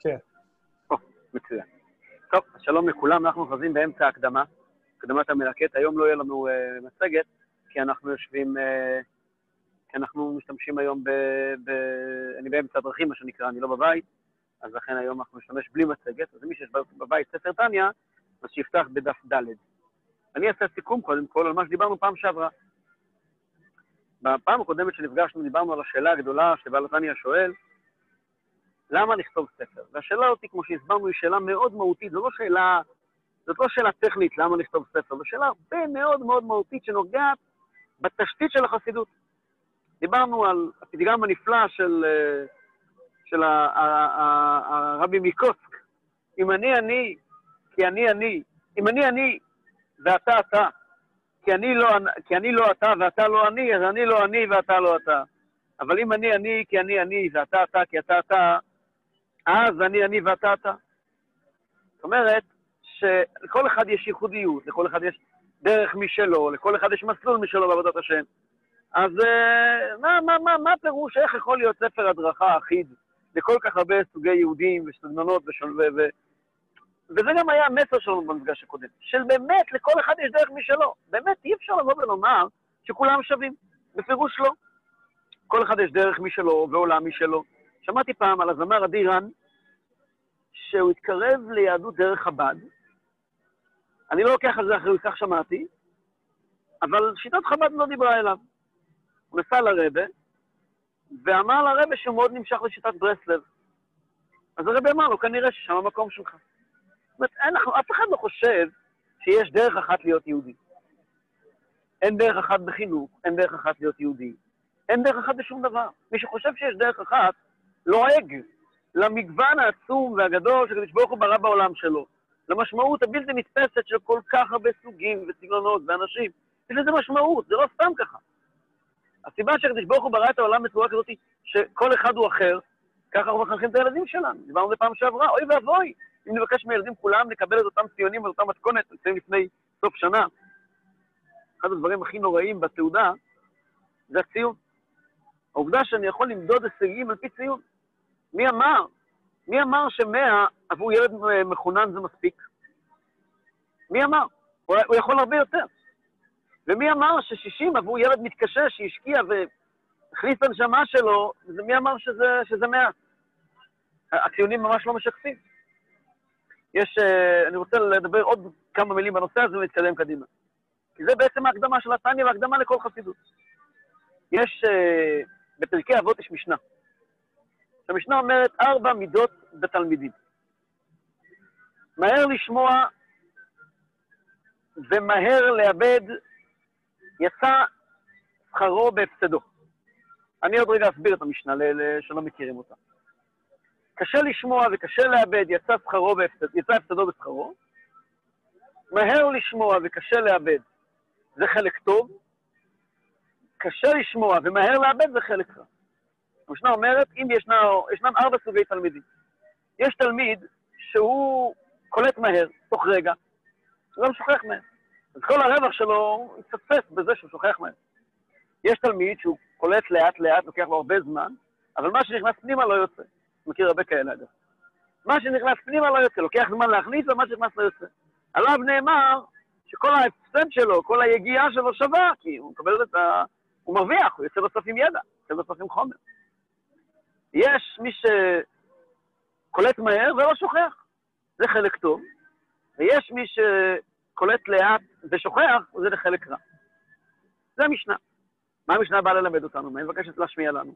כן. או, מצוין. טוב, שלום לכולם, אנחנו חוזרים באמצע ההקדמה, הקדמת המלקט. היום לא יהיה לנו uh, מצגת, כי אנחנו יושבים, uh, כי אנחנו משתמשים היום ב... ב... אני באמצע הדרכים, מה שנקרא, אני לא בבית, אז לכן היום אנחנו נשתמש בלי מצגת. אז מי שיש בבית ספר טניה, אז שיפתח בדף ד'. אני אעשה סיכום קודם כל על מה שדיברנו פעם שעברה. בפעם הקודמת שנפגשנו דיברנו על השאלה הגדולה שבעל התניא שואל, למה לכתוב ספר? והשאלה אותי, כמו שהסברנו, היא שאלה מאוד מהותית, זו לא שאלה, זאת לא שאלה טכנית למה לכתוב ספר, זו שאלה הרבה מאוד מאוד מהותית שנוגעת בתשתית של החסידות. דיברנו על הפתגם הנפלא של, אה, של הרבי מקוסק, אם אני אני, כי אני אני, אם אני אני ואתה אתה, כי אני, לא, כי אני לא אתה ואתה לא אני, אז אני לא אני ואתה לא אתה. אבל אם אני אני כי אני אני ואתה אתה כי אתה אתה, אז אני אני ואתה אתה. זאת אומרת שלכל אחד יש ייחודיות, לכל אחד יש דרך משלו, לכל אחד יש מסלול משלו בעבודת השם. אז אה, מה, מה, מה, מה פירוש, איך יכול להיות ספר הדרכה אחיד לכל כך הרבה סוגי יהודים וסגנונות ושול, ו, ו, וזה גם היה המסר שלנו במפגש הקודם, של באמת לכל אחד יש דרך משלו. באמת אי אפשר לבוא ולומר שכולם שווים, בפירוש לא. כל אחד יש דרך משלו ועולם משלו. שמעתי פעם על הזמר אדירן, שהוא התקרב ליהדות דרך חב"ד. אני לא לוקח על זה אחריות, כך שמעתי, אבל שיטת חב"ד לא דיברה אליו. הוא נסע לרבה, ואמר לרבה שהוא מאוד נמשך לשיטת ברסלב. אז הרבה אמר לו, כנראה ששם המקום שלך. זאת אומרת, אף אחד לא חושב שיש דרך אחת להיות יהודי. אין דרך אחת בחינוך, אין דרך אחת להיות יהודי, אין דרך אחת בשום דבר. מי שחושב שיש דרך אחת, לועג למגוון העצום והגדול שקדוש ברוך הוא ברא בעולם שלו, למשמעות הבלתי נתפסת של כל כך הרבה סוגים וסגנונות ואנשים. יש לזה משמעות, זה לא סתם ככה. הסיבה שקדוש ברוך הוא ברא את העולם בצורה כזאת, שכל אחד הוא אחר, ככה אנחנו מחנכים את הילדים שלנו. דיברנו על זה פעם שעברה, אוי ואבוי, אם נבקש מהילדים כולם לקבל את אותם ציונים ואת אותה מתכונת, נמצאים לפני סוף שנה. אחד הדברים הכי נוראים בתעודה זה הציון. העובדה שאני יכול למדוד הישגים על פי ציון. מי אמר? מי אמר שמאה עבור ילד מחונן זה מספיק? מי אמר? הוא, יכול הרבה יותר. ומי אמר ש-60 עבור ילד מתקשה שהשקיע והכניס את הנשמה שלו, מי אמר שזה, שזה 100? הציונים ממש לא משקפים. יש, אה, אני רוצה לדבר עוד כמה מילים בנושא הזה ולהתקדם קדימה. כי זה בעצם ההקדמה של התניא והקדמה לכל חסידות. יש, אה, בפרקי אבות יש משנה. המשנה אומרת ארבע מידות בתלמידים. מהר לשמוע ומהר לאבד, יצא שכרו בהפסדו. אני עוד רגע אסביר את המשנה לאלה שלא מכירים אותה. קשה לשמוע וקשה לאבד, יצא שכרו בהפסד, יצא הפסדו בשכרו. מהר לשמוע וקשה לאבד, זה חלק טוב. קשה לשמוע ומהר לאבד זה חלק רע. המשנה אומרת, אם ישנו, ישנם ארבע סוגי תלמידים. יש תלמיד שהוא קולט מהר, תוך רגע, הוא גם שוכח מהר. אז כל הרווח שלו יתפספס בזה שהוא שוכח מהר. יש תלמיד שהוא קולט לאט-לאט, לוקח לו הרבה זמן, אבל מה שנכנס פנימה לא יוצא. מכיר הרבה כאלה, אגב. מה שנכנס פנימה לא יוצא, לוקח זמן להכניס, ומה שנכנס לא יוצא. עליו נאמר שכל ההפסד שלו, כל היגיעה שלו שווה, כי הוא מקבל את ה... הוא מרוויח, הוא יוצא בסוף עם ידע, יוצא בסוף עם חומר. יש מי שקולט מהר ולא שוכח, זה חלק טוב, ויש מי שקולט לאט ושוכח, וזה לחלק רע. זה המשנה. מה המשנה באה ללמד אותנו? מה היא מבקשת להשמיע לנו?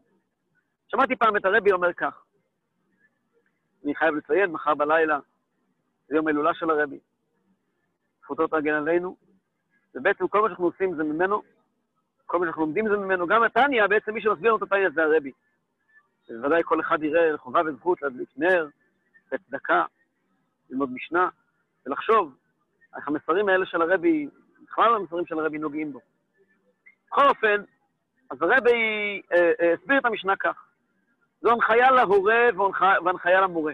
שמעתי פעם את הרבי אומר כך, אני חייב לציין, מחר בלילה זה יום הילולה של הרבי. זכותו תרגן עלינו, ובעצם כל מה שאנחנו עושים זה ממנו, כל מה שאנחנו לומדים זה ממנו. גם התניא, בעצם מי שמסביר לנו את התניא זה הרבי. בוודאי כל אחד יראה חובה וזכות להדליק נר, לתת צדקה, ללמוד משנה, ולחשוב איך המסרים האלה של הרבי, בכלל המסרים של הרבי נוגעים בו. בכל אופן, אז הרבי אה, אה, הסביר את המשנה כך. זו הנחיה להורה והנחיה למורה.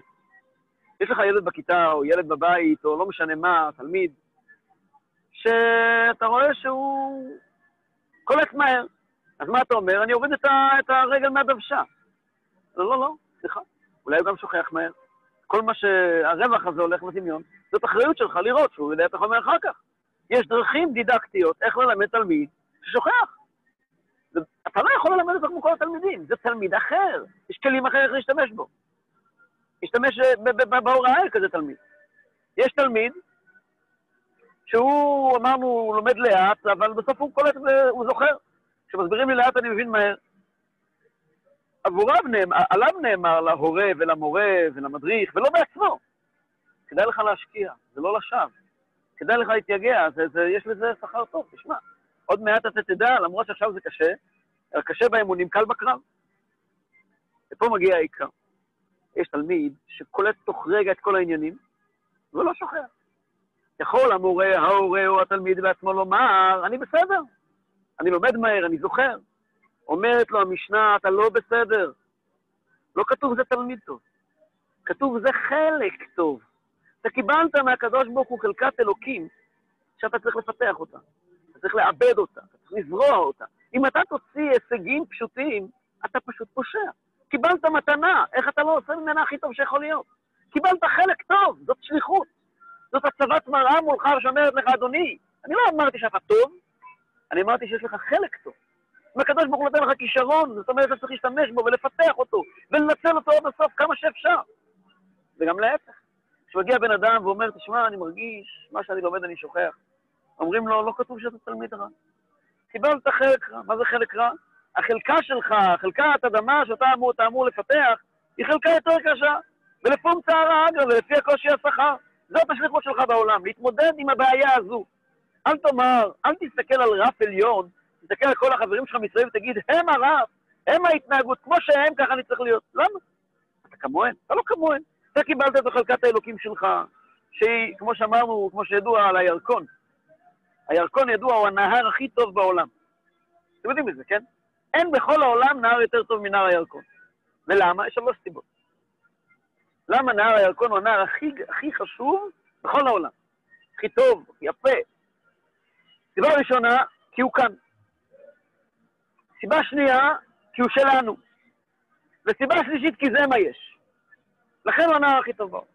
יש לך ילד בכיתה, או ילד בבית, או לא משנה מה, תלמיד, שאתה רואה שהוא קולט מהר. אז מה אתה אומר? אני אוריד את, ה, את הרגל מהדוושה. לא, לא, לא, סליחה. אולי הוא גם שוכח מהר. כל מה שהרווח הזה הולך לטמיון, זאת אחריות שלך לראות שהוא יודע את החומר אחר כך. יש דרכים דידקטיות איך ללמד תלמיד ששוכח. אתה לא יכול ללמד אותו כמו כל התלמידים, זה תלמיד אחר, יש כלים אחרים להשתמש בו. להשתמש אה, בהוראה כזה תלמיד. יש תלמיד שהוא, אמרנו, לומד לאט, אבל בסוף הוא קולט והוא זוכר. כשמסבירים לי לאט אני מבין מהר. עבוריו נאמר, עליו נאמר להורה ולמורה ולמדריך, ולא בעצמו. כדאי לך להשקיע, זה לא לשווא. כדאי לך להתייגע, זה, זה, יש לזה שכר טוב, תשמע. עוד מעט אתה תדע, למרות שעכשיו זה קשה, קשה באמונים, קל בקרב. ופה מגיע העיקר. יש תלמיד שקולט תוך רגע את כל העניינים, ולא שוכח. יכול המורה, ההורה או התלמיד בעצמו לומר, אני בסדר, אני לומד מהר, אני זוכר. אומרת לו המשנה, אתה לא בסדר. לא כתוב זה תלמיד טוב, כתוב זה חלק טוב. אתה קיבלת מהקדוש ברוך הוא חלקת אלוקים, שאתה צריך לפתח אותה. אתה צריך לעבד אותה, אתה צריך לזרוע אותה. אם אתה תוציא הישגים פשוטים, אתה פשוט פושע. קיבלת מתנה, איך אתה לא עושה ממנה הכי טוב שיכול להיות? קיבלת חלק טוב, זאת שליחות. זאת הצבת מראה מולך שאומרת לך, אדוני, אני לא אמרתי שאתה טוב, אני אמרתי שיש לך חלק טוב. אם הקדוש ברוך הוא נותן לך כישרון, זאת אומרת, אתה צריך להשתמש בו ולפתח אותו, ולנצל אותו עד הסוף כמה שאפשר. וגם להפך. כשמגיע בן אדם ואומר, תשמע, אני מרגיש, מה שאני לומד אני שוכח. אומרים לו, לא כתוב שאתה תלמיד רע. קיבלת חלק רע. מה זה חלק רע? החלקה שלך, חלקת אדמה שאתה אמור, אמור לפתח, היא חלקה יותר קשה. ולפום צער אגרא ולפי הקושי השכר. זאת השליחות שלך בעולם, להתמודד עם הבעיה הזו. אל תאמר, אל תסתכל על רף עליון, תסתכל על כל החברים שלך מסביב ותגיד, הם הרף, הם ההתנהגות, כמו שהם, ככה אני צריך להיות. למה? אתה כמוהם, אתה לא כמוהם. אתה קיבלת את חלקת האלוקים שלך, שהיא, כמו שאמרנו, כמו שידוע על הירקון. הירקון ידוע, הוא הנהר הכי טוב בעולם. אתם יודעים את זה, כן? אין בכל העולם נהר יותר טוב מנהר הירקון. ולמה? יש שלוש סיבות. למה נהר הירקון הוא הנהר הכי, הכי חשוב בכל העולם? הכי טוב, הכי יפה. סיבה ראשונה, כי הוא כאן. סיבה שנייה, כי הוא שלנו. וסיבה שלישית, כי זה מה יש. לכן הוא הנער הכי טוב בעולם.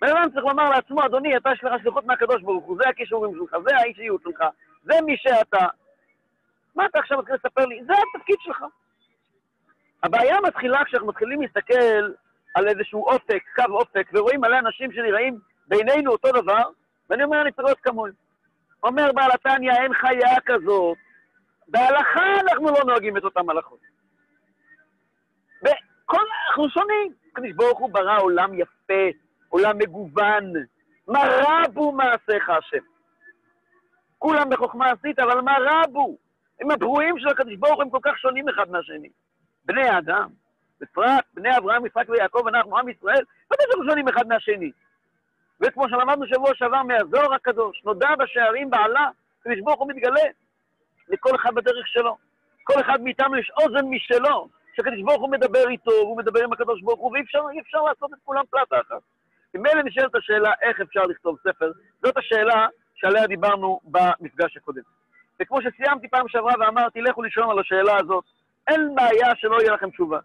בן אדם צריך לומר לעצמו, אדוני, אתה יש לך שליחות מהקדוש ברוך הוא, זה הכישורים שלך, זה האישיות שלך, זה מי שאתה. מה אתה עכשיו מתחיל לספר לי? זה התפקיד שלך. הבעיה מתחילה כשאנחנו מתחילים להסתכל על איזשהו אופק, קו אופק, ורואים מלא אנשים שנראים בינינו אותו דבר, ואני אומר, אני צריך להיות כמוהם. אומר בעל התניא, אין חיה כזאת. בהלכה אנחנו לא נוהגים את אותן הלכות. בכל, אנחנו שונים. הקדוש ברוך הוא ברא עולם יפה, עולם מגוון. מה רבו מעשיך השם. כולם בחוכמה עשית, אבל מה רבו? הם הברואים של הקדוש ברוך הם כל כך שונים אחד מהשני. בני האדם, בפרט בני אברהם, יצחק ויעקב, אנחנו עם ישראל, ודאי שאנחנו שונים אחד מהשני. וכמו שלמדנו שבוע שעבר מהזוהר הקדוש, נודע בשערים בעלה, הקדוש ברוך הוא מתגלה לכל אחד בדרך שלו. כל אחד מאיתנו יש אוזן משלו, שהקדוש ברוך הוא מדבר איתו, והוא מדבר עם הקדוש ברוך הוא, ואי אפשר, אפשר לעשות את כולם פלטה אחת. ממילא נשאלת השאלה איך אפשר לכתוב ספר, זאת השאלה שעליה דיברנו במפגש הקודם. וכמו שסיימתי פעם שעברה ואמרתי, לכו לשאול על השאלה הזאת, אין בעיה שלא יהיה לכם תשובה.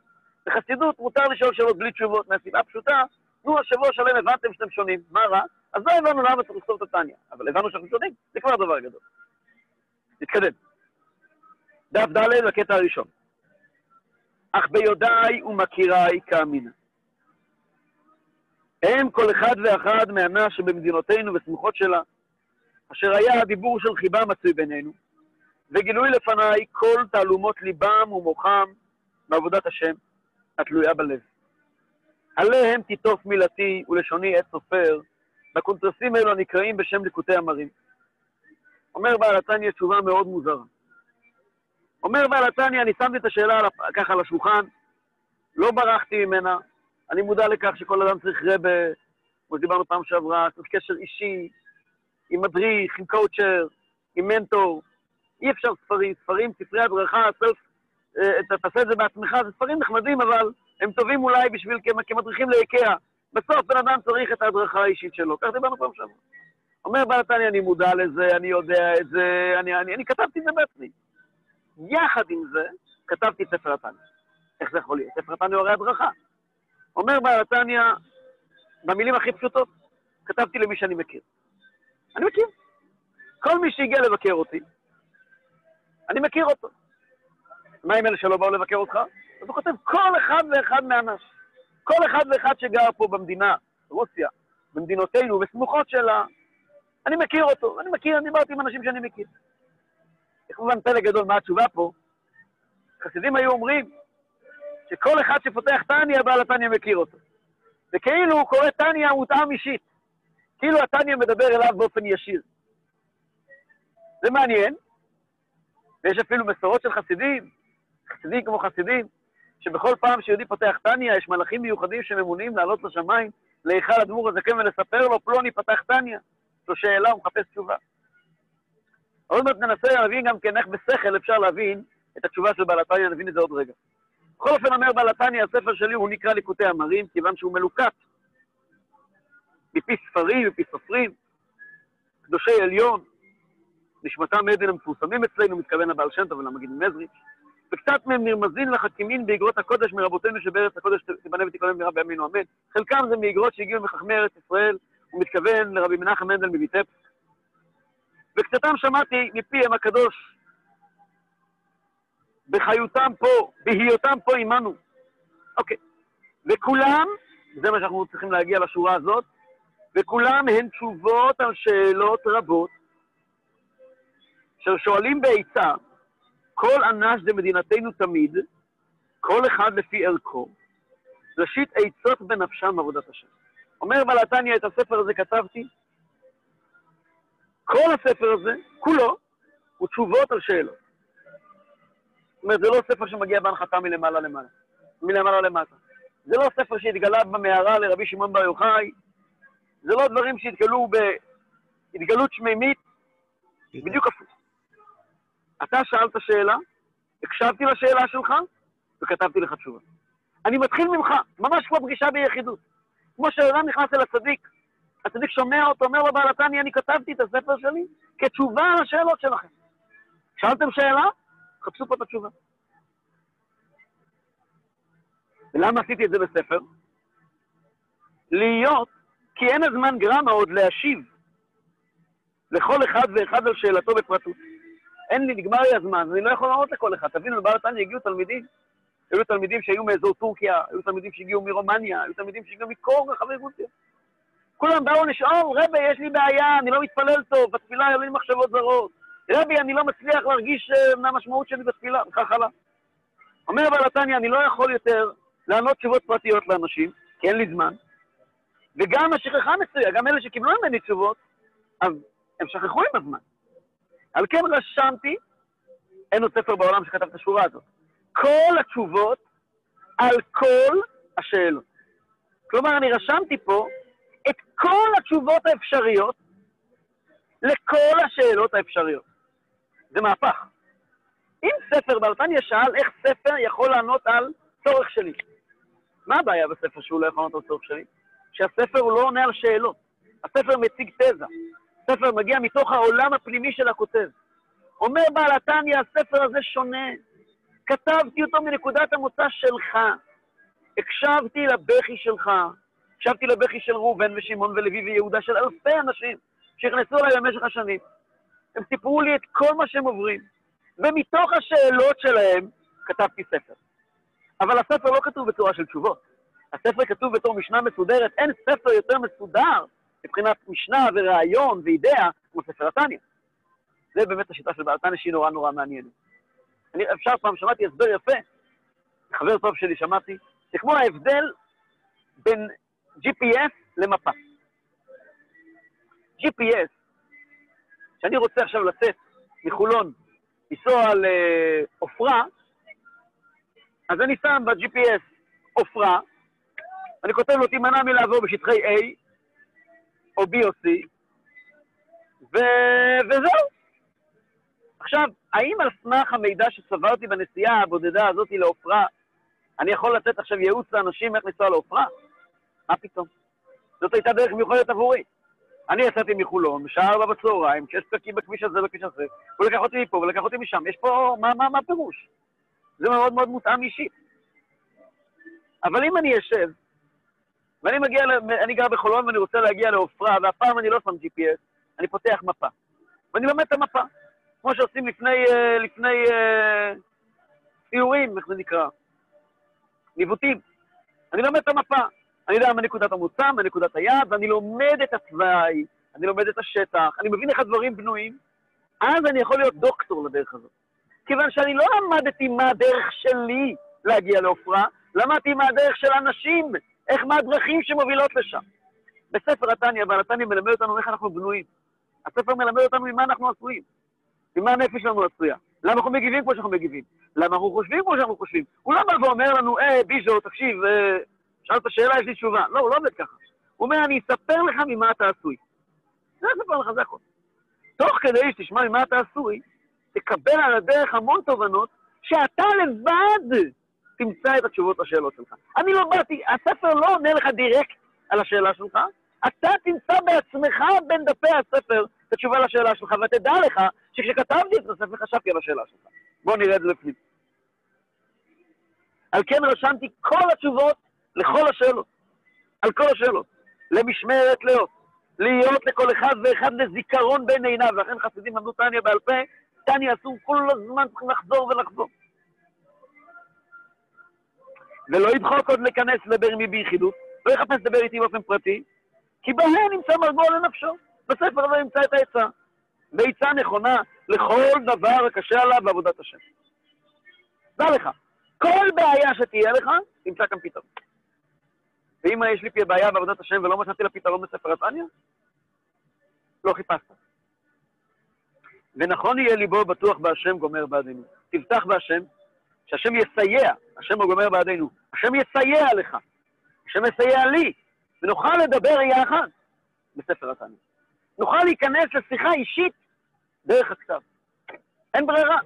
בחסידות מותר לשאול שאלות בלי תשובות, מהסיבה הפשוטה, נו, השבוע שלם הבנתם שאתם שונים, מה רע? אז לא הבנו למה צריך לכתוב את התניא, אבל הבנו שאנחנו שונים, זה כבר דבר גדול. נתקדם. דף ד' לקטע הראשון. אך ביודעי ומכירי כאמינא. הם כל אחד ואחד מהנה שבמדינותינו וסמוכות שלה, אשר היה הדיבור של חיבה מצוי בינינו, וגילוי לפניי כל תעלומות ליבם ומוחם מעבודת השם, התלויה בלב. עליהם תיטוף מילתי ולשוני עת סופר, בקונטרסים האלו הנקראים בשם ליקוטי המרים. אומר בעל התניא תשובה מאוד מוזרה. אומר בעל התניא, אני שמתי את השאלה ככה על השולחן, לא ברחתי ממנה, אני מודע לכך שכל אדם צריך רבה, כמו שדיברנו פעם שעברה, צריך קשר אישי, עם מדריך, עם קואוצ'ר, עם מנטור. אי אפשר ספרים, ספרים, ספרי הדרכה, סלף, אה, תעשה את זה בעצמך, זה ספרים נחמדים, אבל הם טובים אולי בשביל כמדריכים לאיקאה. בסוף בן אדם צריך את ההדרכה האישית שלו. כך דיברנו פעם שעברה. אומר בעל התניא, אני מודע לזה, אני יודע את זה, אני, אני, אני כתבתי את זה בעצמי. יחד עם זה, כתבתי את ספר התניא. איך זה יכול להיות? ספר התניא הוא הרי הדרכה. אומר בעל התניא, במילים הכי פשוטות, כתבתי למי שאני מכיר. אני מכיר. כל מי שהגיע לבקר אותי, אני מכיר אותו. מה עם אלה שלא באו לבקר אותך? אז הוא כותב, כל אחד ואחד מהאנש. כל אחד ואחד שגר פה במדינה, רוסיה, במדינותינו וסמוכות שלה, אני מכיר אותו. אני מכיר, אני דיברתי עם אנשים שאני מכיר. כמובן פלא גדול, מה התשובה פה? חסידים היו אומרים שכל אחד שפותח טניה, בעל הטניה מכיר אותו. וכאילו הוא קורא טניה מותאם אישית. כאילו הטניה מדבר אליו באופן ישיר. זה מעניין, ויש אפילו מסורות של חסידים, חסידים כמו חסידים, שבכל פעם שיהודי פותח טניה, יש מלאכים מיוחדים שממונים לעלות לשמיים, להיכל הדמור הזקן ולספר לו, פלוני פתח טניה. לו שאלה, הוא מחפש תשובה. עוד מעט ננסה להבין גם כן איך בשכל אפשר להבין את התשובה של בעל התניא, נבין את זה עוד רגע. בכל אופן אומר בעל התניא, הספר שלי הוא נקרא ליקוטי אמרים, כיוון שהוא מלוקט מפי ספרים, מפי סופרים, קדושי עליון, נשמתם עדן המפורסמים אצלנו, מתכוון לבעל שם טוב ולמגיד מזריץ', וקצת מהם נרמזין לחכימין באגרות הקודש מרבותינו שבארץ הקודש תיבנה ותיכונן במהרה בימינו אמן. חלקם זה מאגרות שהגיעו מחכמי ארץ ישראל, הוא מתכוון לרבי מנחם מנדל מביטפס. וקצתם שמעתי מפיהם הקדוש, בחיותם פה, בהיותם פה עמנו. אוקיי. וכולם, זה מה שאנחנו צריכים להגיע לשורה הזאת, וכולם הן תשובות על שאלות רבות, אשר שואלים בעצה, כל אנש מדינתנו תמיד, כל אחד לפי ערכו, ראשית עצות בנפשם עבודת השם. אומר בלתניא, את הספר הזה כתבתי, כל הספר הזה, כולו, הוא תשובות על שאלות. זאת אומרת, זה לא ספר שמגיע בהנחתה מלמעלה למעלה, מלמעלה למטה. זה לא ספר שהתגלה במערה לרבי שמעון בר יוחאי, זה לא דברים שהתגלו בהתגלות שמימית, בדיוק הפוך. אתה שאלת שאלה, הקשבתי לשאלה שלך, וכתבתי לך תשובה. אני מתחיל ממך, ממש כמו פגישה ביחידות. כמו שאדם נכנס אל הצדיק, הצדיק שומע אותו, אומר לו בעל התניא, אני כתבתי את הספר שלי כתשובה על השאלות שלכם. שאלתם שאלה? חפשו פה את התשובה. ולמה עשיתי את זה בספר? להיות, כי אין הזמן גרמה עוד להשיב לכל אחד ואחד על שאלתו בפרטות. אין לי, נגמר לי הזמן, אני לא יכול לענות לכל אחד. תבינו, לבעל התניא הגיעו תלמידים. היו תלמידים שהיו מאזור טורקיה, היו תלמידים שהגיעו מרומניה, היו תלמידים שהגיעו מכל רחבי רוסיה. כולם באו לשאול, רבי, יש לי בעיה, אני לא מתפלל טוב, בתפילה היו לי מחשבות זרות. רבי, אני לא מצליח להרגיש uh, מה המשמעות שלי בתפילה, וכך הלאה. אומר בעל התניא, אני לא יכול יותר לענות תשובות פרטיות לאנשים, כי אין לי זמן, וגם השכחה מצויה, גם אלה שקיבלו ממני תשובות, אז הם שכחו עם הזמן. על כן רשמתי, אין עוד ספר בעולם שכתב את השורה הזאת, כל התשובות על כל השאלות. כלומר, אני רשמתי פה כל התשובות האפשריות לכל השאלות האפשריות. זה מהפך. אם ספר ברטניה שאל איך ספר יכול לענות על צורך שלי, מה הבעיה בספר שהוא לא יכול לענות על צורך שלי? שהספר הוא לא עונה על שאלות. הספר מציג תזה. הספר מגיע מתוך העולם הפנימי של הכותב. אומר בעל התניא, הספר הזה שונה. כתבתי אותו מנקודת המוצא שלך. הקשבתי לבכי שלך, הקשבתי לבכי של ראובן ושמעון ולוי ויהודה, של אלפי אנשים שנכנסו אליי במשך השנים. הם סיפרו לי את כל מה שהם עוברים, ומתוך השאלות שלהם כתבתי ספר. אבל הספר לא כתוב בצורה של תשובות. הספר כתוב בתור משנה מסודרת, אין ספר יותר מסודר מבחינת משנה ורעיון ואידאה כמו ספר התניא. זה באמת השיטה של בעל תניא שהיא נורא נורא מעניינת. אני אפשר פעם, שמעתי הסבר יפה, חבר טוב שלי שמעתי, זה כמו ההבדל בין GPS למפה. GPS, כשאני רוצה עכשיו לצאת מחולון, לנסוע לעופרה, אז אני שם ב-GPS עופרה, אני כותב לו, תימנע מלעבור בשטחי A, או B או C, ו... וזהו. עכשיו, האם על סמך המידע שצברתי בנסיעה הבודדה הזאת לעופרה, אני יכול לתת עכשיו ייעוץ לאנשים איך לנסוע לעופרה? מה פתאום? זאת הייתה דרך מיוחדת עבורי. אני יצאתי מחולון, בשעה ארבע בצהריים, כשיש פקקים בכביש הזה ובכביש הזה, הוא לקח אותי מפה ולקח אותי משם. יש פה, מה, מה, מה פירוש? זה מאוד מאוד מותאם אישית. אבל אם אני אשב ואני מגיע, אני גר בחולון ואני רוצה להגיע לעופרה, והפעם אני לא שם GPS, אני פותח מפה. ואני לומד את המפה, כמו שעושים לפני, אה, לפני אה, סיורים, איך זה נקרא? ניווטים. אני לומד את המפה. אני יודע מה נקודת המוצא, מה נקודת היעד, ואני לומד את התוואי, אני לומד את השטח, אני מבין איך הדברים בנויים, אז אני יכול להיות דוקטור לדרך הזאת. כיוון שאני לא למדתי מה הדרך שלי להגיע לעופרה, למדתי מה הדרך של אנשים, איך מה הדרכים שמובילות לשם. בספר התניא, אבל התניא מלמד אותנו איך אנחנו בנויים. הספר מלמד אותנו ממה אנחנו עשויים, ממה הנפש שלנו עשויה. למה אנחנו מגיבים כמו שאנחנו מגיבים? למה אנחנו חושבים כמו שאנחנו חושבים? הוא לא בא ואומר לנו, אה, ביז'ו, תקשיב, אה, שאלת שאלה, יש לי תשובה. לא, הוא לא עובד ככה. הוא אומר, אני אספר לך ממה אתה עשוי. זה אספר לך, זה הכול. תוך כדי שתשמע ממה אתה עשוי, תקבל על הדרך המון תובנות, שאתה לבד תמצא את התשובות לשאלות שלך. אני לא באתי, הספר לא עונה לך דירקט על השאלה שלך, אתה תמצא בעצמך בין דפי הספר את התשובה לשאלה שלך, ותדע לך שכשכתבתי את הספר חשבתי על השאלה שלך. בואו נראה את זה בפנים. על כן רשמתי כל התשובות לכל השאלות, על כל השאלות, למשמרת לאות, להיות לכל אחד ואחד לזיכרון בין עיניו, ולכן חסידים למדו טניה בעל פה, טניה אסור כל הזמן צריכים לחזור ולחזור. ולא ידחוק עוד להיכנס לדבר עמי ביחידות, לא יחפש לדבר איתי באופן פרטי, כי בהם נמצא מרגוע לנפשו. בספר הזה נמצא את העצה. ועצה נכונה לכל דבר הקשה עליו בעבודת השם. דע לך, כל בעיה שתהיה לך, תמצא כאן פתרון. ואם יש לי בעיה בעבודת השם ולא מצאתי לה פתרון בספר התניא, לא חיפשת. ונכון יהיה ליבו בטוח בהשם גומר בעדינו. תבטח בהשם, שהשם יסייע, השם הגומר בעדינו. השם יסייע לך, השם יסייע לי, ונוכל לדבר יחד בספר התניא. נוכל להיכנס לשיחה אישית דרך הכתב. אין ברירה,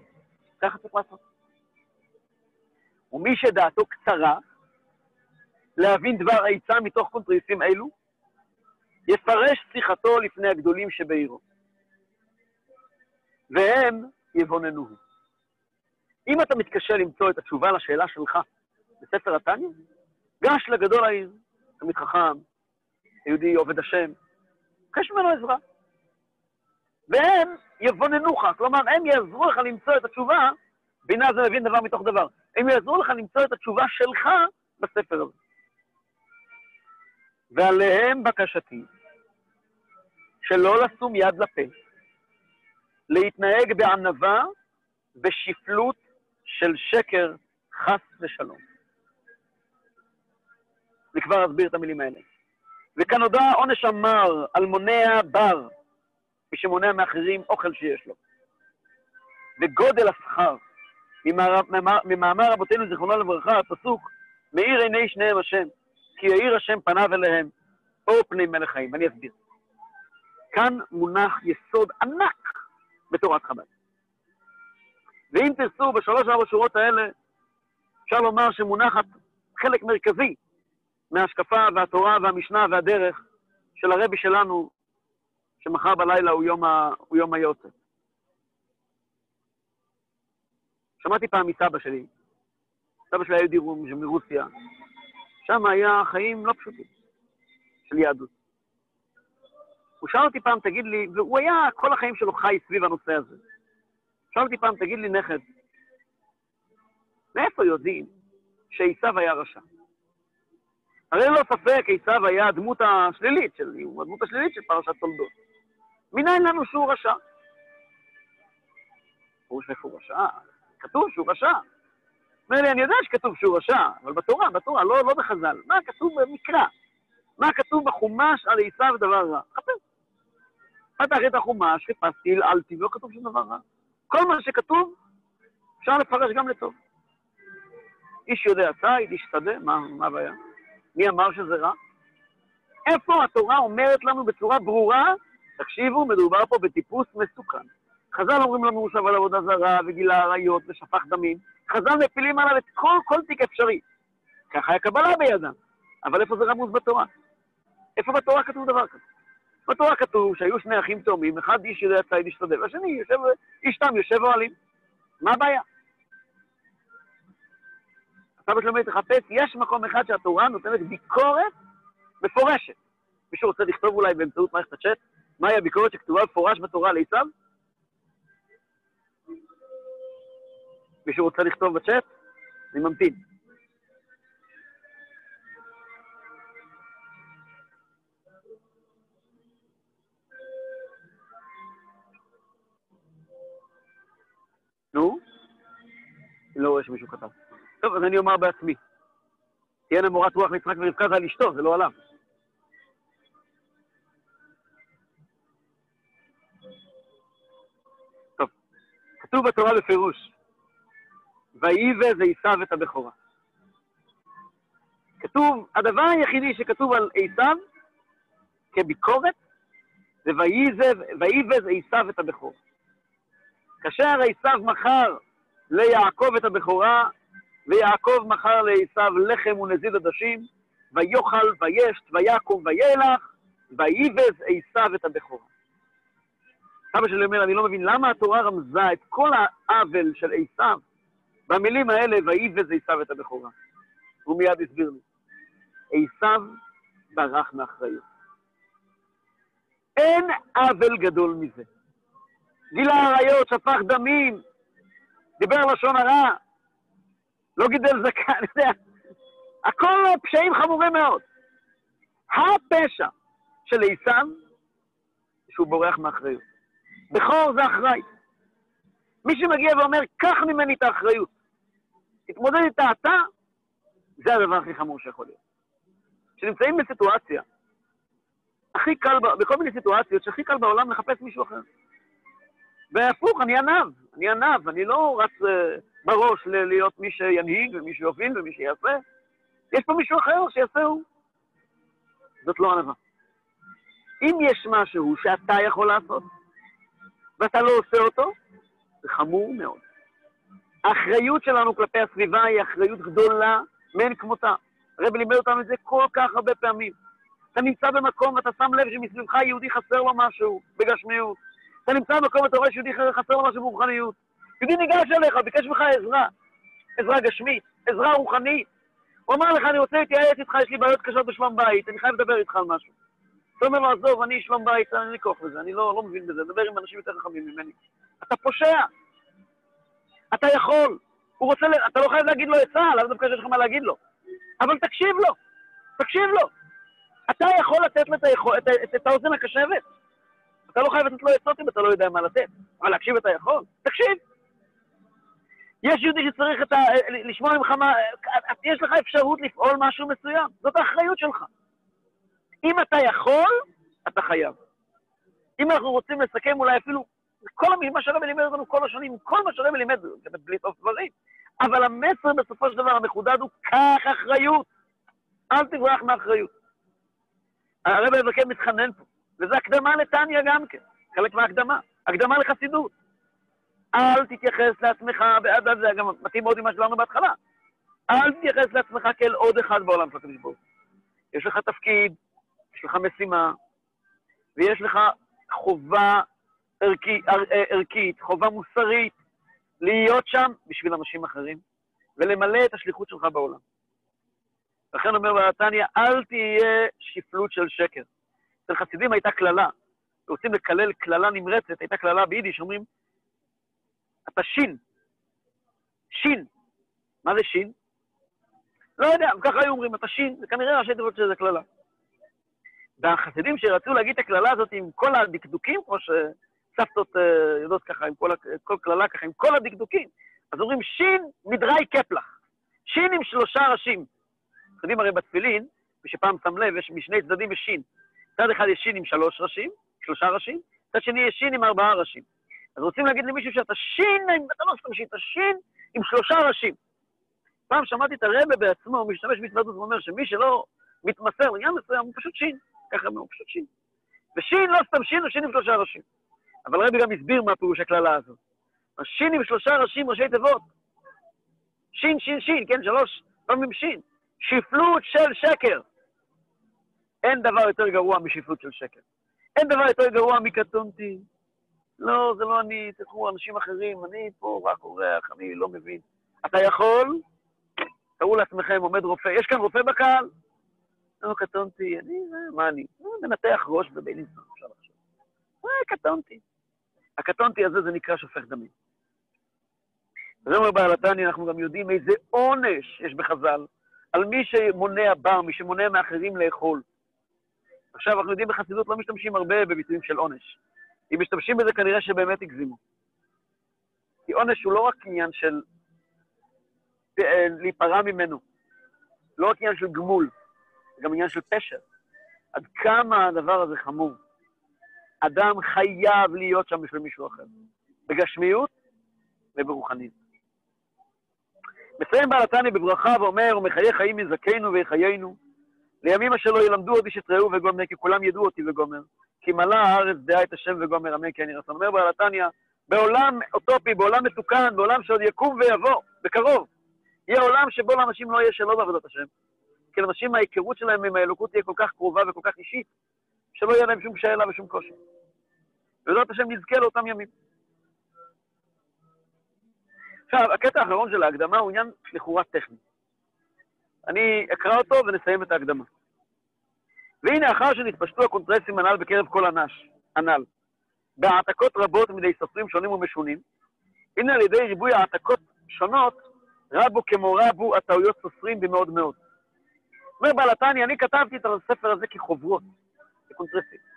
ככה צריך לעשות. ומי שדעתו קצרה, להבין דבר העצה מתוך קונטריסים אלו, יפרש שיחתו לפני הגדולים שבעירו. והם יבוננוהו. אם אתה מתקשה למצוא את התשובה לשאלה שלך בספר התניא, גש לגדול העיר, תלמיד חכם, יהודי עובד השם, בקש ממנו עזרה. והם יבוננוך, כלומר, הם יעזרו לך למצוא את התשובה, בינה זה מבין דבר מתוך דבר, הם יעזרו לך למצוא את התשובה שלך בספר הזה. ועליהם בקשתי, שלא לשום יד לפה, להתנהג בענווה בשפלות של שקר, חס ושלום. אני כבר אסביר את המילים האלה. וכאן הודה עונש המר על מונע בר, מי שמונע מאחרים אוכל שיש לו. וגודל השכר, ממאמר רבותינו זיכרונו לברכה, הפסוק, מאיר עיני שניהם השם, כי יאיר השם פניו אליהם, או פני מלך חיים. ואני אסביר. כאן מונח יסוד ענק בתורת חב"ד. ואם תרצו, בשלוש-ארבע שורות האלה, אפשר לומר שמונחת חלק מרכזי מההשקפה והתורה והמשנה והדרך של הרבי שלנו, שמחר בלילה הוא יום, ה... הוא יום היוצא. שמעתי פעם מסבא שלי, סבא שלי היה יהודי מרוסיה, שם היה חיים לא פשוטים של יהדות. הוא שאל אותי פעם, תגיד לי, והוא היה כל החיים שלו חי סביב הנושא הזה. שאל אותי פעם, תגיד לי, נכד, מאיפה יודעים שעשיו היה רשע? הרי ללא ספק עשיו היה הדמות השלילית של, הוא הדמות השלילית של פרשת תולדות. מניין לנו שהוא רשע? פירוש איפה הוא רשע? כתוב שהוא רשע. אומר לי, אני יודע שכתוב שהוא רשע, אבל בתורה, בתורה, לא, לא בחז"ל. מה כתוב במקרא? מה כתוב בחומש על עשיו דבר רע? חפש. פתחתי את החומש, חיפשתי, הלעלתי, ולא כתוב שום דבר רע. כל מה שכתוב, אפשר לפרש גם לטוב. איש יודע ציד, איש שדה, מה, הבעיה? מי אמר שזה רע? איפה התורה אומרת לנו בצורה ברורה, תקשיבו, מדובר פה בטיפוס מסוכן. חז"ל אומרים לנו הוא שב על עבודה זרה וגילה עריות ושפך דמים. חז"ל מפילים עליו את כל, כל תיק אפשרי. ככה היה קבלה בידם. אבל איפה זה רמוז בתורה? איפה בתורה כתוב דבר כזה? בתורה כתוב שהיו שני אחים תאומים, אחד איש יודע ציד השתדל, והשני יושב, איש תם יושב אוהלים. מה הבעיה? הסבא שלומד תחפש, יש מקום אחד שהתורה נותנת ביקורת מפורשת. מישהו רוצה לכתוב אולי באמצעות מערכת הצ'אט מהי הביקורת שכתובה מפורש בתורה על מישהו רוצה לכתוב בצ'אט? אני ממתין. נו? לא רואה שמישהו כתב. טוב, אז אני אומר בעצמי. תהיינה מורת רוח ליצחק ורבקה זה על אשתו, זה לא עליו. טוב, כתוב בתורה בפירוש, ויבז עשיו את הבכורה. כתוב, הדבר היחידי שכתוב על עשיו כביקורת, זה ויבז עשיו את הבכורה. כאשר עשיו מכר ליעקב את הבכורה, ויעקב מכר לעשיו לחם ונזיד עדשים, ויאכל וישת ויקום וילך, ויבז עשיו את הבכורה. סבא שלי אומר, אני לא מבין למה התורה רמזה את כל העוול של עשיו במילים האלה, ויבז עשיו את הבכורה. הוא מיד הסביר לי. עשיו ברח מאחריות. אין עוול גדול מזה. גילה עריות, שפך דמים, דיבר לשון הרע, לא גידל זקן, אני יודע, הכל פשעים חמורים מאוד. הפשע של עיסם, שהוא בורח מאחריות. בכור זה אחראי. מי שמגיע ואומר, קח ממני את האחריות, תתמודד איתה אתה, זה הדבר הכי חמור שיכול להיות. כשנמצאים בסיטואציה, הכי קל, בכל מיני סיטואציות, שהכי קל בעולם לחפש מישהו אחר. והפוך, אני ענב, אני ענב, אני לא רץ uh, בראש להיות מי שינהיג ומי שיוביל ומי שיעשה. יש פה מישהו אחר שיעשה הוא. זאת לא ענבה. אם יש משהו שאתה יכול לעשות, ואתה לא עושה אותו, זה חמור מאוד. האחריות שלנו כלפי הסביבה היא אחריות גדולה מאין כמותה. הרבי לימד אותנו את זה כל כך הרבה פעמים. אתה נמצא במקום ואתה שם לב שמסביבך יהודי חסר לו משהו בגשמיות. אתה נמצא במקום ואתה רואה שיהודי חסר לו משהו ברוחניות. יהודי ניגש אליך, ביקש ממך עזרה. עזרה גשמית, עזרה רוחנית. הוא אמר לך, אני רוצה להתייעץ איתך, יש לי בעיות קשות בשלום בית, אני חייב לדבר איתך על משהו. אתה אומר לו, עזוב, אני שלום בית, אין לי כוח לזה, אני לא, לא מבין בזה, דבר עם אנשים יותר חכמים ממני. אתה פושע. אתה יכול. הוא רוצה, אתה לא חייב להגיד לו עצה, לאו דווקא שיש לך מה להגיד לו. אבל תקשיב לו, תקשיב לו. אתה יכול לתת לו את, היכול, את, את, את האוזן הקשבת. אתה לא חייב לתת לו עצות אם אתה לא יודע מה לתת. אבל להקשיב אתה יכול? תקשיב. יש יהודי שצריך את ה... לשמוע ממך מה... יש לך אפשרות לפעול משהו מסוים. זאת האחריות שלך. אם אתה יכול, אתה חייב. אם אנחנו רוצים לסכם אולי אפילו כל מה שהרבי לימד אותנו כל השנים, כל מה שהרבי לימד, זה בלי סוף דברים. אבל המסר בסופו של דבר המחודד הוא, קח אחריות. אל תברח מאחריות. הרבי מבקר מתחנן פה, וזו הקדמה לטניה גם כן, חלק מההקדמה, הקדמה לחסידות. אל תתייחס לעצמך, ועד זה גם מתאים מאוד עם מה שדיברנו בהתחלה. אל תתייחס לעצמך כאל עוד אחד בעולם של הקדוש יש לך תפקיד, יש לך משימה, ויש לך חובה ערכי, אה, ערכית, חובה מוסרית, להיות שם בשביל אנשים אחרים, ולמלא את השליחות שלך בעולם. לכן אומר בעתניה, אל תהיה שפלות של שקר. אצל חסידים הייתה קללה, רוצים לקלל קללה נמרצת, הייתה קללה ביידיש, אומרים, אתה שין. שין. מה זה שין? לא יודע, ככה היו אומרים, אתה שין, זה כנראה ראשי תיבות שזה קללה. והחסידים שרצו להגיד את הקללה הזאת עם כל הדקדוקים, כמו סבתות uh, יודעות ככה, עם כל, כל קללה ככה, עם כל הדקדוקים. אז אומרים שין מדרי קפלח. שין עם שלושה ראשים. אתם יודעים הרי בתפילין, מי שפעם שם לב, יש משני צדדים יש שין. צד אחד יש שין עם שלוש ראשים, שלושה ראשים, צד שני יש שין עם ארבעה ראשים. אז רוצים להגיד למישהו שאתה שין, אתה לא סתם שין, אתה שין עם שלושה ראשים. פעם שמעתי את הרבה בעצמו, הוא משתמש בהתוודות ואומר שמי שלא מתמסר לעניין מסוים, הוא פשוט שין. ככה הוא פשוט שין. ושין לא סתם שין, הוא שין עם שלושה ראשים. אבל רבי גם הסביר מה פירוש הקללה הזאת. השין עם שלושה ראשים, ראשי תיבות. שין, שין, שין, כן, שלוש פעמים שין. שפלות של שקר. אין דבר יותר גרוע משפלות של שקר. אין דבר יותר גרוע מקטונתי. לא, זה לא אני, תלכו אנשים אחרים, אני פה רק אורח, אני לא מבין. אתה יכול, תראו לעצמכם, עומד רופא, יש כאן רופא בקהל? לא, קטונתי, אני, מה אני? מנתח ראש בבילינסון, אפשר לחשוב. אה, קטונתי. הקטונתי הזה זה נקרא שופך דמים. זה אומר בעל התניא, אנחנו גם יודעים איזה עונש יש בחז"ל על מי שמונע בר, מי שמונע מאחרים לאכול. עכשיו, אנחנו יודעים בחסידות לא משתמשים הרבה בביטויים של עונש. אם משתמשים בזה, כנראה שבאמת הגזימו. כי עונש הוא לא רק עניין של אה, להיפרע ממנו, לא רק עניין של גמול, זה גם עניין של פשע. עד כמה הדבר הזה חמור. אדם חייב להיות שם בשביל מישהו אחר, בגשמיות וברוחנית. מסיים בעל התניא בברכה ואומר, ומחיי חיים יזכנו ויחיינו, לימים אשר לא ילמדו עוד איש את רעהו וגומר, כי כולם ידעו אותי וגומר. כי מלאה הארץ דעה את השם וגומר, אמן כן ירצון. אומר בעל התניא, בעולם אוטופי, בעולם מתוקן, בעולם שעוד יקום ויבוא, בקרוב, יהיה עולם שבו לאנשים לא יהיה שלא בעבודת השם. כי לאנשים ההיכרות שלהם עם האלוקות תהיה כל כך קרובה וכל כך אישית, שלא יהיה להם שום שאלה ושום קושי. ובעזרת השם נזכה לאותם ימים. עכשיו, הקטע האחרון של ההקדמה הוא עניין לכאורה טכני. אני אקרא אותו ונסיים את ההקדמה. והנה, אחר שנתפשטו הקונטרסים הנ"ל בקרב כל אנ"ש, הנ"ל, בהעתקות רבות מידי סופרים שונים ומשונים, הנה על ידי ריבוי העתקות שונות, רבו כמו רבו הטעויות סופרים במאוד מאוד. אומר בעל התניא, אני כתבתי את הספר הזה כחוברות, כקונטרסים.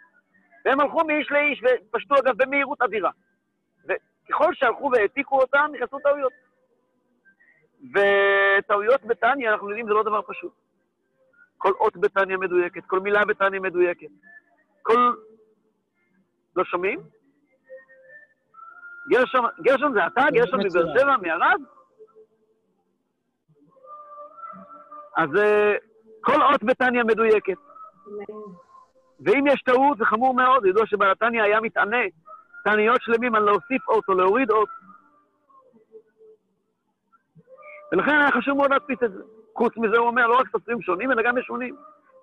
והם הלכו מאיש לאיש ופשטו אגב במהירות אדירה. וככל שהלכו והעתיקו אותם, נכנסו טעויות. וטעויות בתניא, אנחנו יודעים, זה לא דבר פשוט. כל אות בתניא מדויקת, כל מילה בתניא מדויקת. כל... לא שומעים? גרשון, גרשון זה אתה? גרשון מבאר שבע, מערד? אז אה, כל אות בתניא מדויקת. ואם יש טעות, זה חמור מאוד, ידוע שבעל התניא היה מתענה תעניות שלמים על להוסיף אות או להוריד אות. ולכן היה חשוב מאוד להדפיס את זה. חוץ מזה הוא אומר, לא רק סופרים שונים, אלא גם משונים.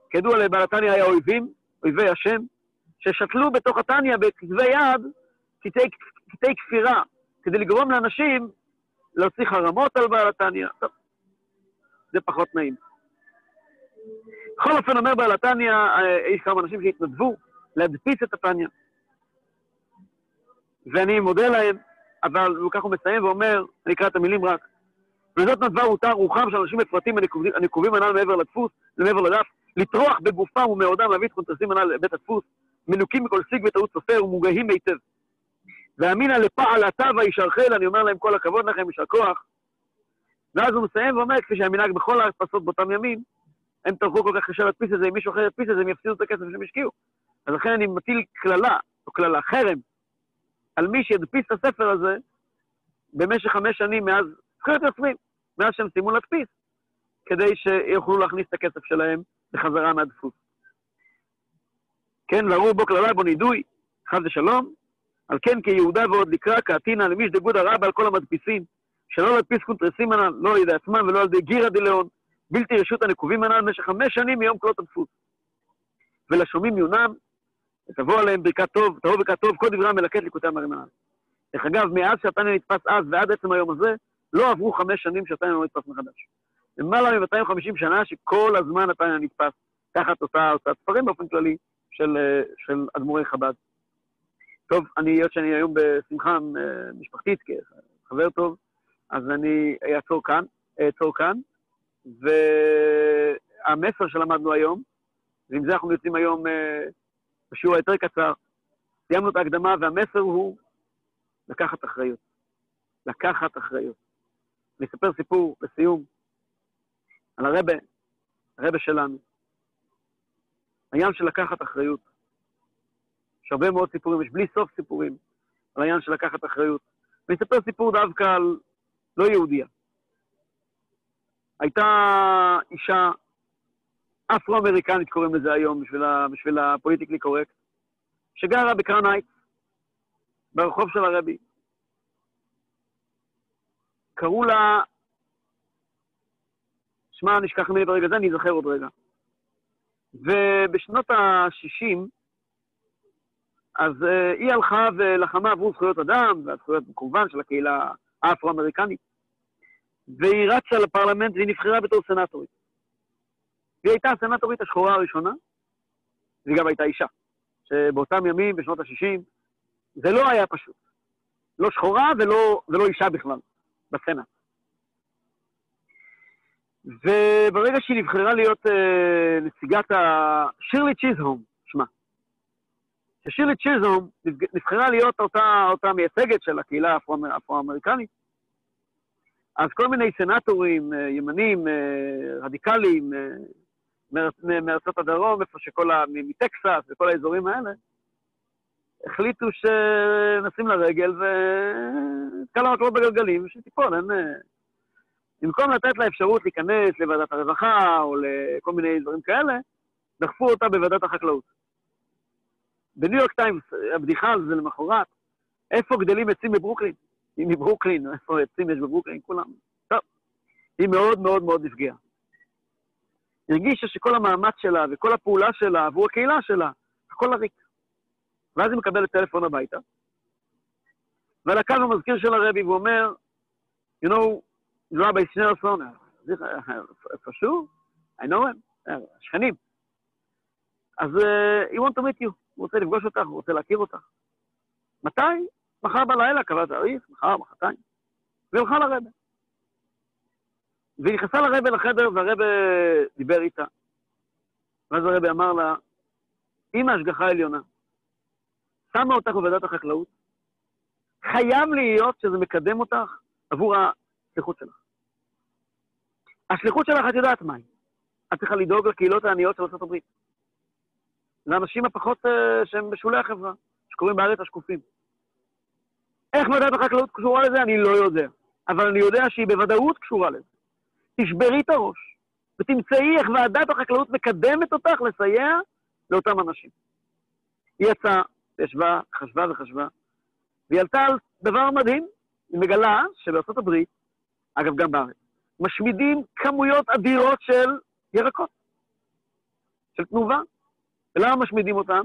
כידוע לבעל התניא היה אויבים, אויבי השם, ששתלו בתוך התניא בכתבי יד קטעי, קטעי כפירה, כדי לגרום לאנשים להוציא חרמות על בעל התניא. טוב, זה פחות נעים. בכל אופן, אומר בעל התניא, אה, יש כמה אנשים שהתנדבו להדפיס את התניא. ואני מודה להם, אבל הוא ככה מסיים ואומר, אני אקרא את המילים רק, וזאת נדבה רותה רוחם של אנשים בפרטים הנקובים הנ"ל מעבר לדפוס, מעבר לדף, לטרוח בגופם ומאודם להביא את קונטרסים הנ"ל לבית הדפוס, מנוקים מכל סיג וטעות סופר ומוגהים היטב. ואמינא לפעלתה וישרכל, אני אומר להם כל הכבוד לכם, יישר כוח. ואז הוא מסיים ואומר, כפי שהמנהג בכל ההדפסות באותם ימים, הם טרחו כל כך קשה להדפיס את זה, אם מישהו אחר ידפיס את זה, הם יפסידו את הכסף שהם השקיעו. אז לכן אני מטיל קללה, או קללה, חרם, על מי שידפיס את הספר הזה במשך חמש שנים מאז זכויות יוצרים, מאז שהם סיימו להדפיס, כדי שיוכלו להכניס את הכסף שלהם בחזרה מהדפוס. כן, ואמרו בו קללה בו נידוי, חס ושלום, על כן כיהודה ועוד לקרא קאתינא למשדי גודא רבא על כל המדפיסים, שלא להדפיס קונטרסים הנ"ל, לא על ידי עצמם ולא על ידי גירא דילהון, בלתי רשות הנקובים הנ"ל במשך חמש שנים מיום קלות הדפוס. ולשומעים יונם, ותבוא עליהם ברכת טוב, תבוא ברכת טוב, כל דברי המלקט ליקוטי המרים הנ"ל. דרך אגב, מאז שהתניא נתפס אז ועד עצם היום הזה, לא עברו חמש שנים שהתניא לא נתפס מחדש. למעלה מ-250 שנה שכל הזמן התניא נתפס תחת אותה הוצאת ספרים באופן כללי של, של אדמו"רי חב"ד. טוב, אני, היות שאני היום בשמחה אה, משפחתית כחבר טוב, אז אני אעצור כאן, אעצור כאן, והמסר שלמדנו היום, ועם זה אנחנו יוצאים היום אה, בשיעור היותר קצר, סיימנו את ההקדמה, והמסר הוא לקחת אחריות. לקחת אחריות. אני אספר סיפור לסיום על הרבה, הרבה שלנו. העניין של לקחת אחריות. יש הרבה מאוד סיפורים, יש בלי סוף סיפורים על העניין של לקחת אחריות. אני אספר סיפור דווקא על לא יהודייה. הייתה אישה אפרו-אמריקנית, קוראים לזה היום, בשביל, ה, בשביל ה politically correct, שגרה בקראון הייטס, ברחוב של הרבי. קראו לה, שמע, נשכח ממני ברגע זה, אני אזכר עוד רגע. ובשנות ה-60, אז uh, היא הלכה ולחמה עבור זכויות אדם, והזכויות כמובן של הקהילה האפרו-אמריקנית, והיא רצה לפרלמנט והיא נבחרה בתור סנטורית. והיא הייתה הסנטורית השחורה הראשונה, והיא גם הייתה אישה, שבאותם ימים, בשנות ה-60, זה לא היה פשוט. לא שחורה ולא, ולא אישה בכלל, בסנאט. וברגע שהיא נבחרה להיות אה, נציגת ה... שירלי צ'יזהום, שמה. ששירלי צ'יזהום נבחרה להיות אותה, אותה מייצגת של הקהילה האפרו-אמריקנית, אז כל מיני סנטורים, אה, ימנים, אה, רדיקליים, אה, מארצות הדרום, איפה שכל ה... מטקסס וכל האזורים האלה, החליטו שנשים לה רגל וקלה מקלות בגלגלים ושתיפול, אין... במקום לתת לה אפשרות להיכנס לוועדת הרווחה או לכל מיני דברים כאלה, דחפו אותה בוועדת החקלאות. בניו יורק טיימס, הבדיחה על זה למחרת, איפה גדלים עצים בברוקלין? היא מברוקלין, איפה עצים יש בברוקלין? כולם. טוב, היא מאוד מאוד מאוד נפגעה. הרגישה שכל המאמץ שלה וכל הפעולה שלה עבור הקהילה שלה, הכל עריק. ואז היא מקבלת טלפון הביתה, ועל הקו המזכיר של הרבי, והוא אומר, you know, רבי for sure, I know him, שכנים. אז uh, he want to meet you, הוא רוצה לפגוש אותך, הוא רוצה להכיר אותך. מתי? מחר בלילה, קבע תאריך, מחר, מחרתיים. והיא הלכה לרבה. והיא נכנסה לרבה לחדר, והרבה דיבר איתה. ואז הרבה אמר לה, אם ההשגחה העליונה שמה אותך בוועדת החקלאות, חייב להיות שזה מקדם אותך עבור השליחות שלך. השליחות שלך, את יודעת מהי. את צריכה לדאוג לקהילות העניות של ארה"ב. לאנשים הפחות uh, שהם בשולי החברה, שקוראים בארץ השקופים. איך ועדת החקלאות קשורה לזה? אני לא יודע. אבל אני יודע שהיא בוודאות קשורה לזה. תשברי את הראש ותמצאי איך ועדת החקלאות מקדמת אותך לסייע לאותם אנשים. היא יצאה, ישבה, חשבה וחשבה, והיא עלתה על דבר מדהים, היא מגלה שבארצות הברית, אגב, גם בארץ, משמידים כמויות אדירות של ירקות, של תנובה. ולמה משמידים אותם?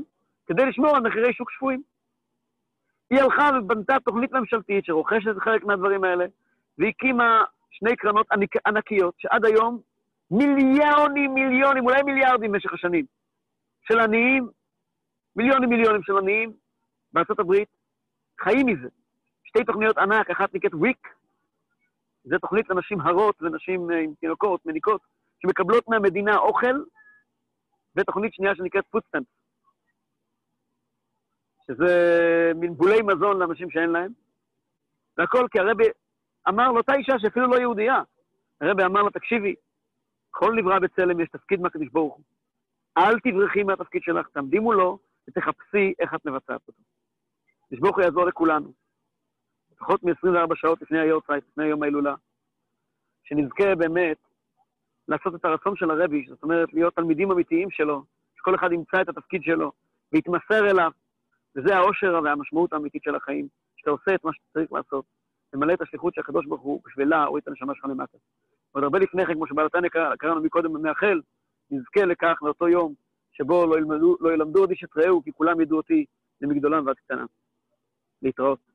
כדי לשמור על מחירי שוק שפויים. היא הלכה ובנתה תוכנית ממשלתית שרוכשת חלק מהדברים האלה, והקימה שני קרנות ענק, ענקיות, שעד היום מיליונים, מיליונים, אולי מיליארדים במשך השנים, של עניים, מיליונים מיליונים של עניי ארצות הברית, חיים מזה. שתי תוכניות ענק, אחת נקראת WIC, זו תוכנית לנשים הרות ונשים אה, עם תינוקות, מניקות, שמקבלות מהמדינה אוכל, ותוכנית שנייה שנקראת food stamp, שזה מין בולי מזון לאנשים שאין להם, והכל כי הרבי אמר לאותה אישה שאפילו לא יהודייה, הרבי אמר לה, תקשיבי, כל נברא בצלם יש תפקיד מהקדוש ברוך הוא. אל תברחי מהתפקיד שלך, תעמדי מולו ותחפשי איך את מבצעת אותו. קדוש ברוך הוא יעזור לכולנו. פחות מ-24 שעות לפני היורצייט, לפני יום ההילולה, שנזכה באמת לעשות את הרצון של הרבי, זאת אומרת, להיות תלמידים אמיתיים שלו, שכל אחד ימצא את התפקיד שלו ויתמסר אליו, וזה העושר והמשמעות האמיתית של החיים, שאתה עושה את מה שאתה צריך לעשות, למלא את השליחות של הקדוש ברוך הוא, בשבילה הוריד את הנשמה שלך למטה. עוד הרבה לפני כן, כמו שבעלתניה קראנו מקודם, מאחל, נזכה לכך לאותו יום שבו לא ילמדו, לא ילמדו עוד איש את רעהו, כי כולם ידעו אותי למגדולם ועד קטנה. להתראות.